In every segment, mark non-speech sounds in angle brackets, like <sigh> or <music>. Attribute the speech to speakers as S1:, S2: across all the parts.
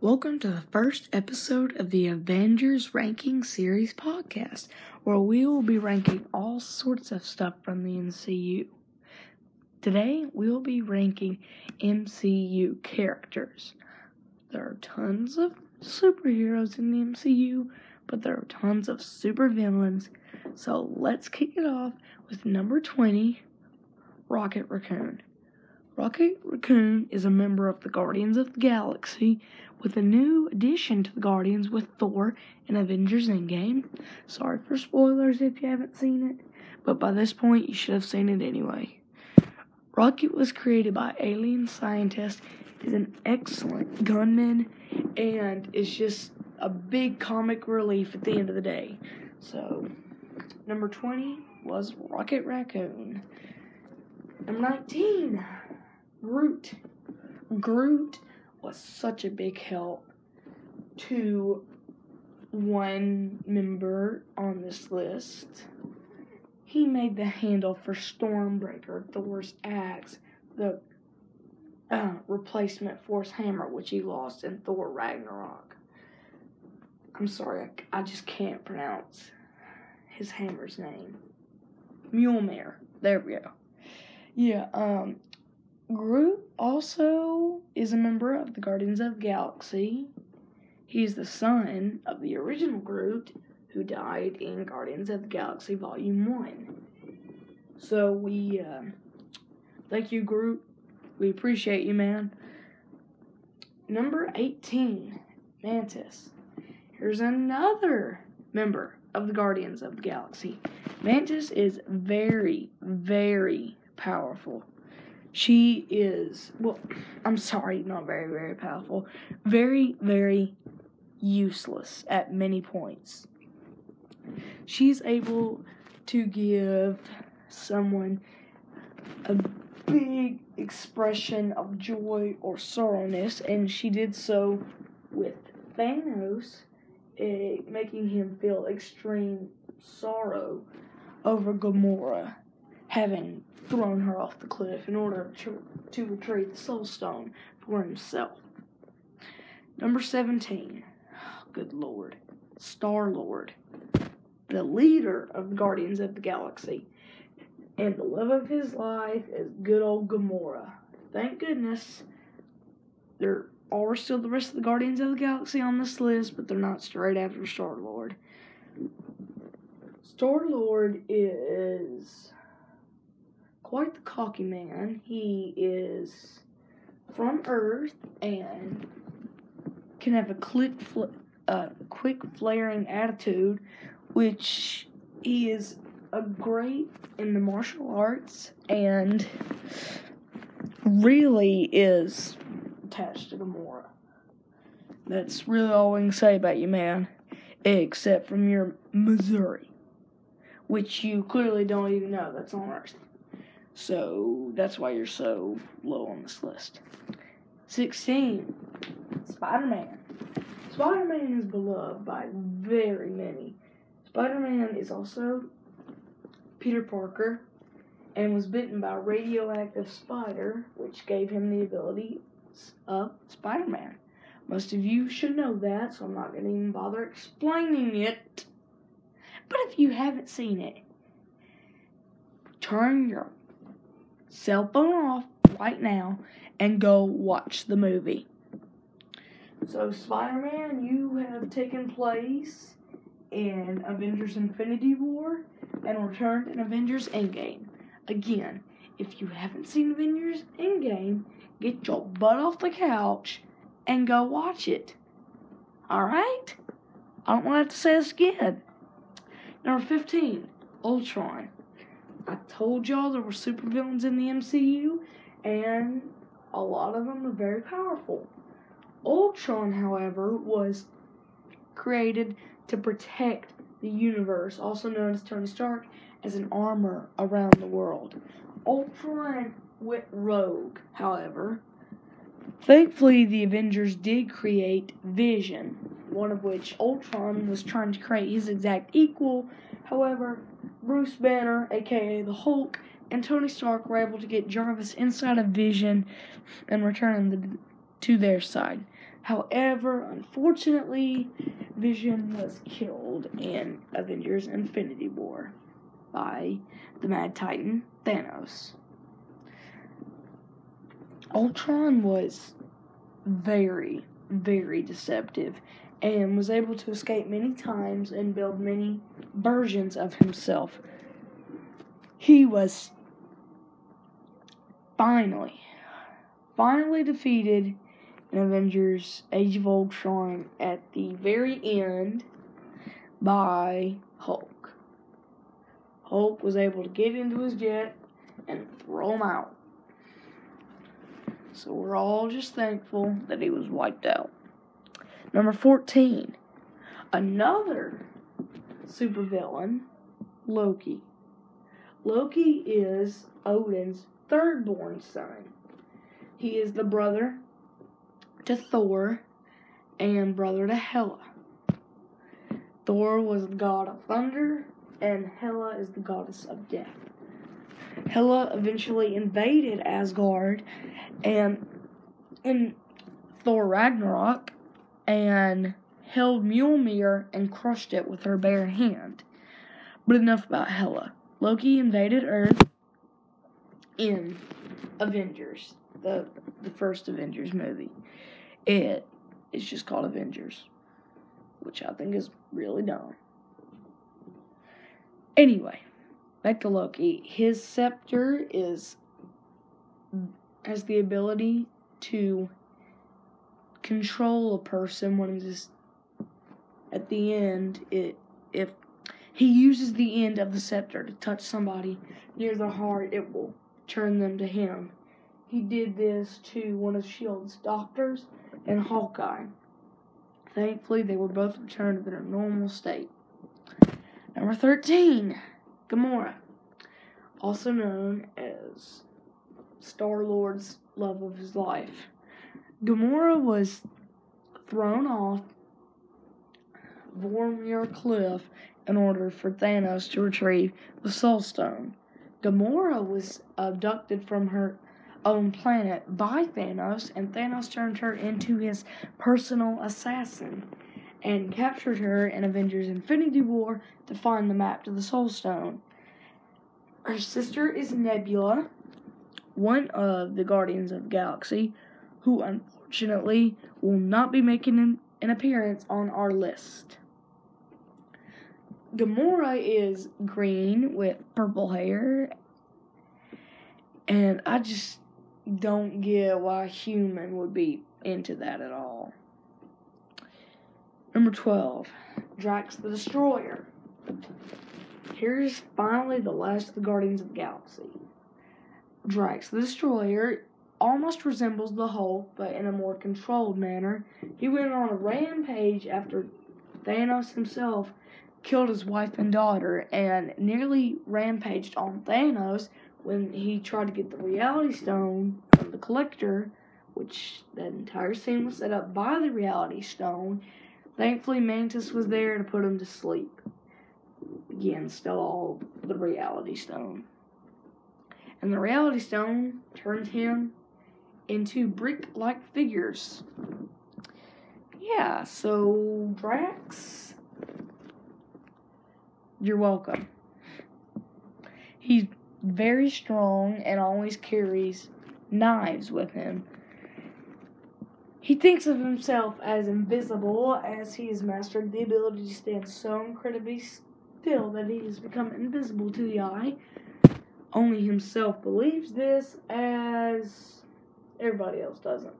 S1: Welcome to the first episode of the Avengers Ranking Series podcast, where we will be ranking all sorts of stuff from the MCU. Today, we will be ranking MCU characters. There are tons of superheroes in the MCU, but there are tons of supervillains. So let's kick it off with number 20 Rocket Raccoon. Rocket Raccoon is a member of the Guardians of the Galaxy with a new addition to the Guardians with Thor and Avengers Endgame. Sorry for spoilers if you haven't seen it, but by this point you should have seen it anyway. Rocket was created by alien scientists, is an excellent gunman, and is just a big comic relief at the end of the day. So, number 20 was Rocket Raccoon. Number 19, Groot. Groot was such a big help to one member on this list. He made the handle for Stormbreaker, Thor's axe, the uh, replacement for his hammer, which he lost in Thor Ragnarok. I'm sorry, I, I just can't pronounce his hammer's name. Mjolnir. There we go. Yeah, um, Groot also is a member of the Guardians of the Galaxy. He's the son of the original Groot who died in Guardians of the Galaxy Volume 1. So we uh, thank you, Groot. We appreciate you, man. Number 18, Mantis. Here's another member of the Guardians of the Galaxy. Mantis is very, very powerful. She is, well, <clears throat> I'm sorry, not very, very powerful. Very, very useless at many points. She's able to give someone a big expression of joy or sorrowness, and she did so with Thanos, uh, making him feel extreme sorrow over Gamora having thrown her off the cliff in order to, to retrieve the Soul Stone for himself. Number 17. good Lord. Star Lord. The leader of the Guardians of the Galaxy. And the love of his life is good old Gamora. Thank goodness there are still the rest of the Guardians of the Galaxy on this list, but they're not straight after Star Lord. Star Lord is quite the cocky man. He is from Earth and can have a quick, fl- uh, quick flaring attitude, which he is a great in the martial arts and really is attached to Gamora. That's really all we can say about you, man. Except from your Missouri, which you clearly don't even know that's on Earth. So that's why you're so low on this list. 16. Spider Man. Spider Man is beloved by very many. Spider Man is also Peter Parker and was bitten by a radioactive spider, which gave him the ability of Spider Man. Most of you should know that, so I'm not going to even bother explaining it. But if you haven't seen it, turn your cell phone off right now and go watch the movie. So, Spider Man, you have taken place in Avengers Infinity War and returned in Avengers Endgame. Again, if you haven't seen Avengers Endgame, get your butt off the couch and go watch it. Alright? I don't want to have to say this again. Number 15, Ultron. I told y'all there were supervillains in the MCU, and a lot of them are very powerful. Ultron, however, was created to protect the universe, also known as Tony Stark, as an armor around the world. Ultron went rogue, however. Thankfully, the Avengers did create Vision, one of which Ultron was trying to create his exact equal. However, Bruce Banner, aka the Hulk, and Tony Stark were able to get Jarvis inside of Vision and return him to their side. However, unfortunately, Vision was killed in Avengers Infinity War by the Mad Titan Thanos. Ultron was very, very deceptive and was able to escape many times and build many versions of himself. He was finally, finally defeated in Avengers Age of Ultron at the very end by Hulk. Hulk was able to get into his jet and throw him out. So we're all just thankful that he was wiped out. Number 14. Another supervillain, Loki. Loki is Odin's third born son. He is the brother to Thor and brother to Hela. Thor was the god of thunder, and Hela is the goddess of death. Hela eventually invaded Asgard and in Thor Ragnarok and held Mjolnir and crushed it with her bare hand. But enough about Hela. Loki invaded Earth in Avengers, the the first Avengers movie. It is just called Avengers, which I think is really dumb. Anyway, back to Loki. His scepter is has the ability to control a person when it is at the end it if he uses the end of the scepter to touch somebody near the heart it will turn them to him. He did this to one of shield's doctors and hawkeye. Thankfully they were both returned to their normal state. Number 13 gamora also known as star lord's love of his life Gamora was thrown off Vormir Cliff in order for Thanos to retrieve the Soul Stone. Gamora was abducted from her own planet by Thanos, and Thanos turned her into his personal assassin and captured her in Avengers Infinity War to find the map to the Soul Stone. Her sister is Nebula, one of the Guardians of the Galaxy, who unfortunately will not be making an, an appearance on our list. Gamora is green with purple hair, and I just don't get why human would be into that at all. Number 12, Drax the Destroyer. Here's finally the last of the Guardians of the Galaxy. Drax the Destroyer almost resembles the Hulk, but in a more controlled manner. He went on a rampage after Thanos himself killed his wife and daughter and nearly rampaged on Thanos when he tried to get the Reality Stone from the Collector, which that entire scene was set up by the Reality Stone. Thankfully, Mantis was there to put him to sleep. Again, still all the Reality Stone. And the Reality Stone turned him into brick like figures. Yeah, so Drax, you're welcome. He's very strong and always carries knives with him. He thinks of himself as invisible as he has mastered the ability to stand so incredibly still that he has become invisible to the eye. Only himself believes this as Everybody else doesn't.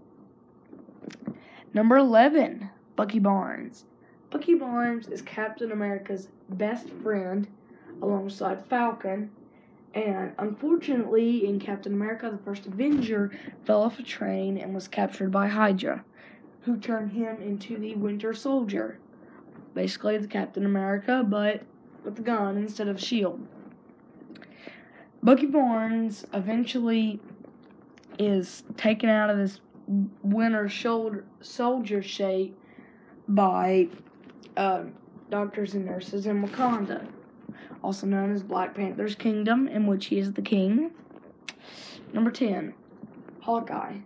S1: Number 11, Bucky Barnes. Bucky Barnes is Captain America's best friend alongside Falcon. And unfortunately, in Captain America, the first Avenger fell off a train and was captured by Hydra, who turned him into the Winter Soldier. Basically, the Captain America, but with a gun instead of a shield. Bucky Barnes eventually is taken out of his winter shoulder, soldier shape by uh, doctors and nurses in Wakanda, also known as Black Panther's Kingdom, in which he is the king. Number 10, Hawkeye.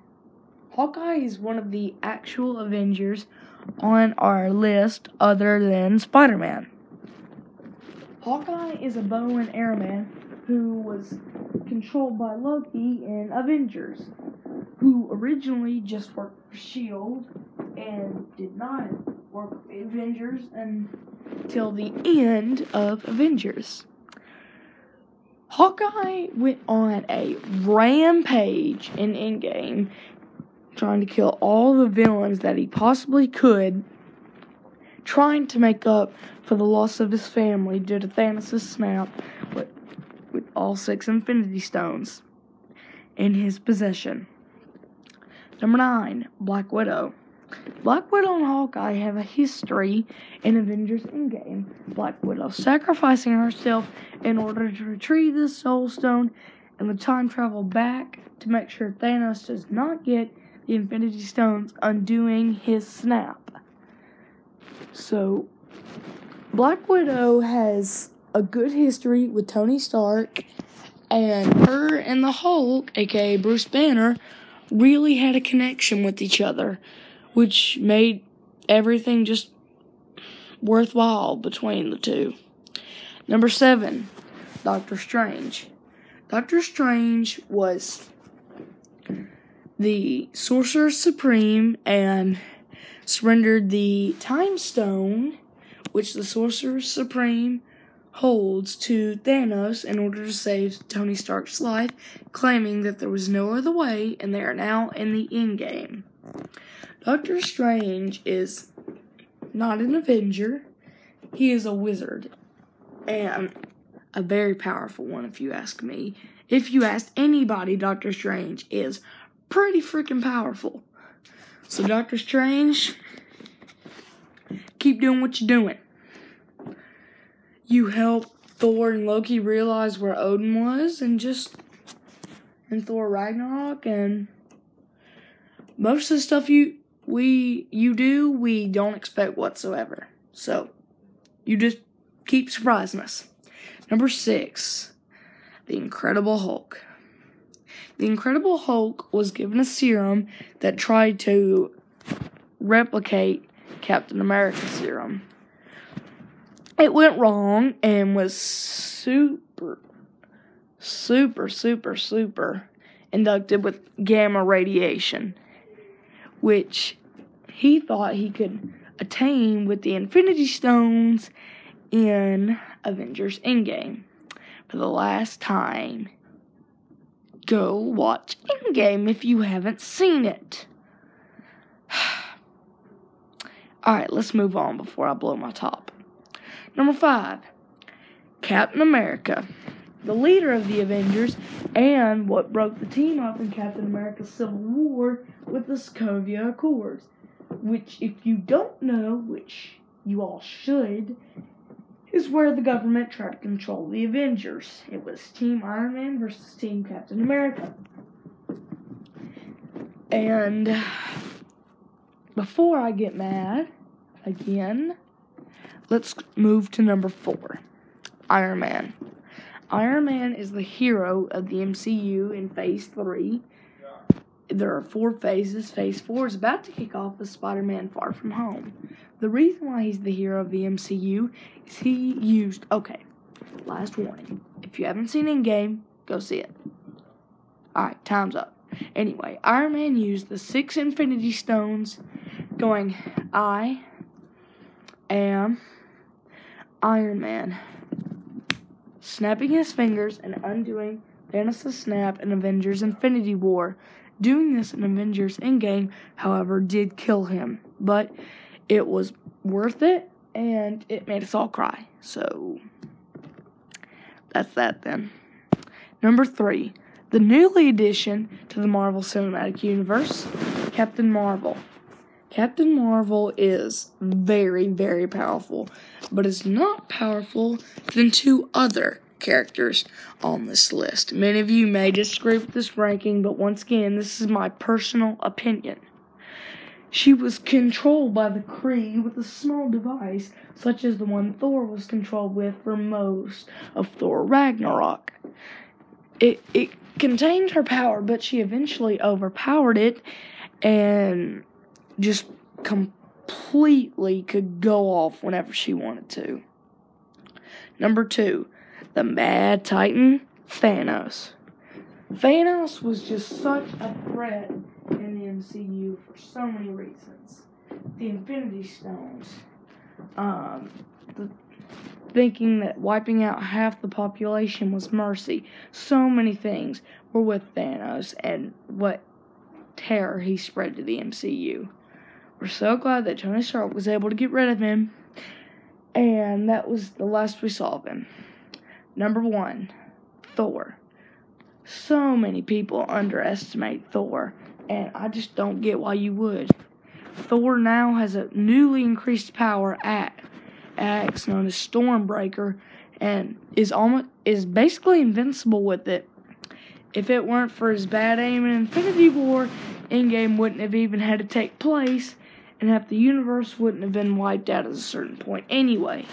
S1: Hawkeye is one of the actual Avengers on our list other than Spider Man. Hawkeye is a bow and arrowman who was controlled by Loki in Avengers, who originally just worked for S.H.I.E.L.D. and did not work for Avengers until the end of Avengers. Hawkeye went on a rampage in Endgame, trying to kill all the villains that he possibly could, trying to make up for the loss of his family due to Thanos' snap with, with all six Infinity Stones in his possession. Number 9, Black Widow. Black Widow and Hawkeye have a history in Avengers Endgame. Black Widow sacrificing herself in order to retrieve the Soul Stone and the time travel back to make sure Thanos does not get the Infinity Stones, undoing his snap. So, Black Widow has a good history with Tony Stark, and her and the Hulk, aka Bruce Banner, really had a connection with each other which made everything just worthwhile between the two. Number seven, Doctor Strange. Doctor Strange was the Sorcerer Supreme and surrendered the Time Stone, which the Sorcerer Supreme holds to Thanos in order to save Tony Stark's life, claiming that there was no other way and they are now in the endgame. Doctor Strange is not an Avenger. He is a wizard. And a very powerful one, if you ask me. If you ask anybody, Doctor Strange is pretty freaking powerful. So, Doctor Strange, keep doing what you're doing. You help Thor and Loki realize where Odin was, and just. and Thor Ragnarok, and most of the stuff you we you do we don't expect whatsoever. So you just keep surprising us. Number six, the Incredible Hulk. The Incredible Hulk was given a serum that tried to replicate Captain America's serum. It went wrong and was super, super, super, super inducted with gamma radiation which he thought he could attain with the Infinity Stones in Avengers Endgame. For the last time, go watch Endgame if you haven't seen it. <sighs> Alright, let's move on before I blow my top. Number five, Captain America the leader of the Avengers, and what broke the team up in Captain America's Civil War with the Sokovia Accords. Which, if you don't know, which you all should, is where the government tried to control the Avengers. It was Team Iron Man versus Team Captain America. And before I get mad again, let's move to number four Iron Man. Iron Man is the hero of the MCU in Phase 3. There are four phases. Phase 4 is about to kick off with Spider Man Far From Home. The reason why he's the hero of the MCU is he used. Okay, last warning. If you haven't seen Endgame, go see it. Alright, time's up. Anyway, Iron Man used the six Infinity Stones, going, I am Iron Man snapping his fingers and undoing Thanos' snap in Avengers Infinity War. Doing this in Avengers Endgame, however, did kill him, but it was worth it and it made us all cry. So that's that then. Number three, the newly addition to the Marvel Cinematic Universe, Captain Marvel. Captain Marvel is very, very powerful, but is not powerful than two other characters on this list. Many of you may disagree with this ranking, but once again, this is my personal opinion. She was controlled by the Kree with a small device, such as the one Thor was controlled with for most of Thor Ragnarok. It, it contained her power, but she eventually overpowered it and just completely could go off whenever she wanted to. Number two, the Mad Titan Thanos. Thanos was just such a threat in the MCU for so many reasons. The Infinity Stones, um, the, thinking that wiping out half the population was mercy. So many things were with Thanos and what terror he spread to the MCU. We're so glad that Tony Stark was able to get rid of him, and that was the last we saw of him. Number one, Thor. So many people underestimate Thor, and I just don't get why you would. Thor now has a newly increased power at axe known as Stormbreaker, and is almost is basically invincible with it. If it weren't for his bad aim in Infinity War, Endgame wouldn't have even had to take place, and half the universe wouldn't have been wiped out at a certain point anyway.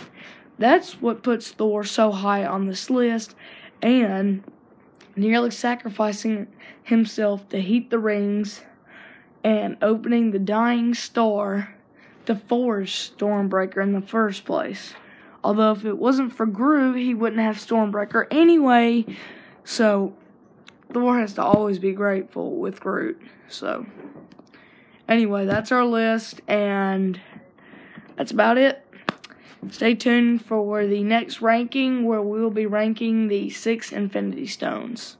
S1: That's what puts Thor so high on this list, and nearly sacrificing himself to heat the rings and opening the dying star to forge Stormbreaker in the first place. Although if it wasn't for Groot, he wouldn't have Stormbreaker anyway. So Thor has to always be grateful with Groot. So anyway, that's our list and that's about it. Stay tuned for the next ranking where we will be ranking the six Infinity Stones.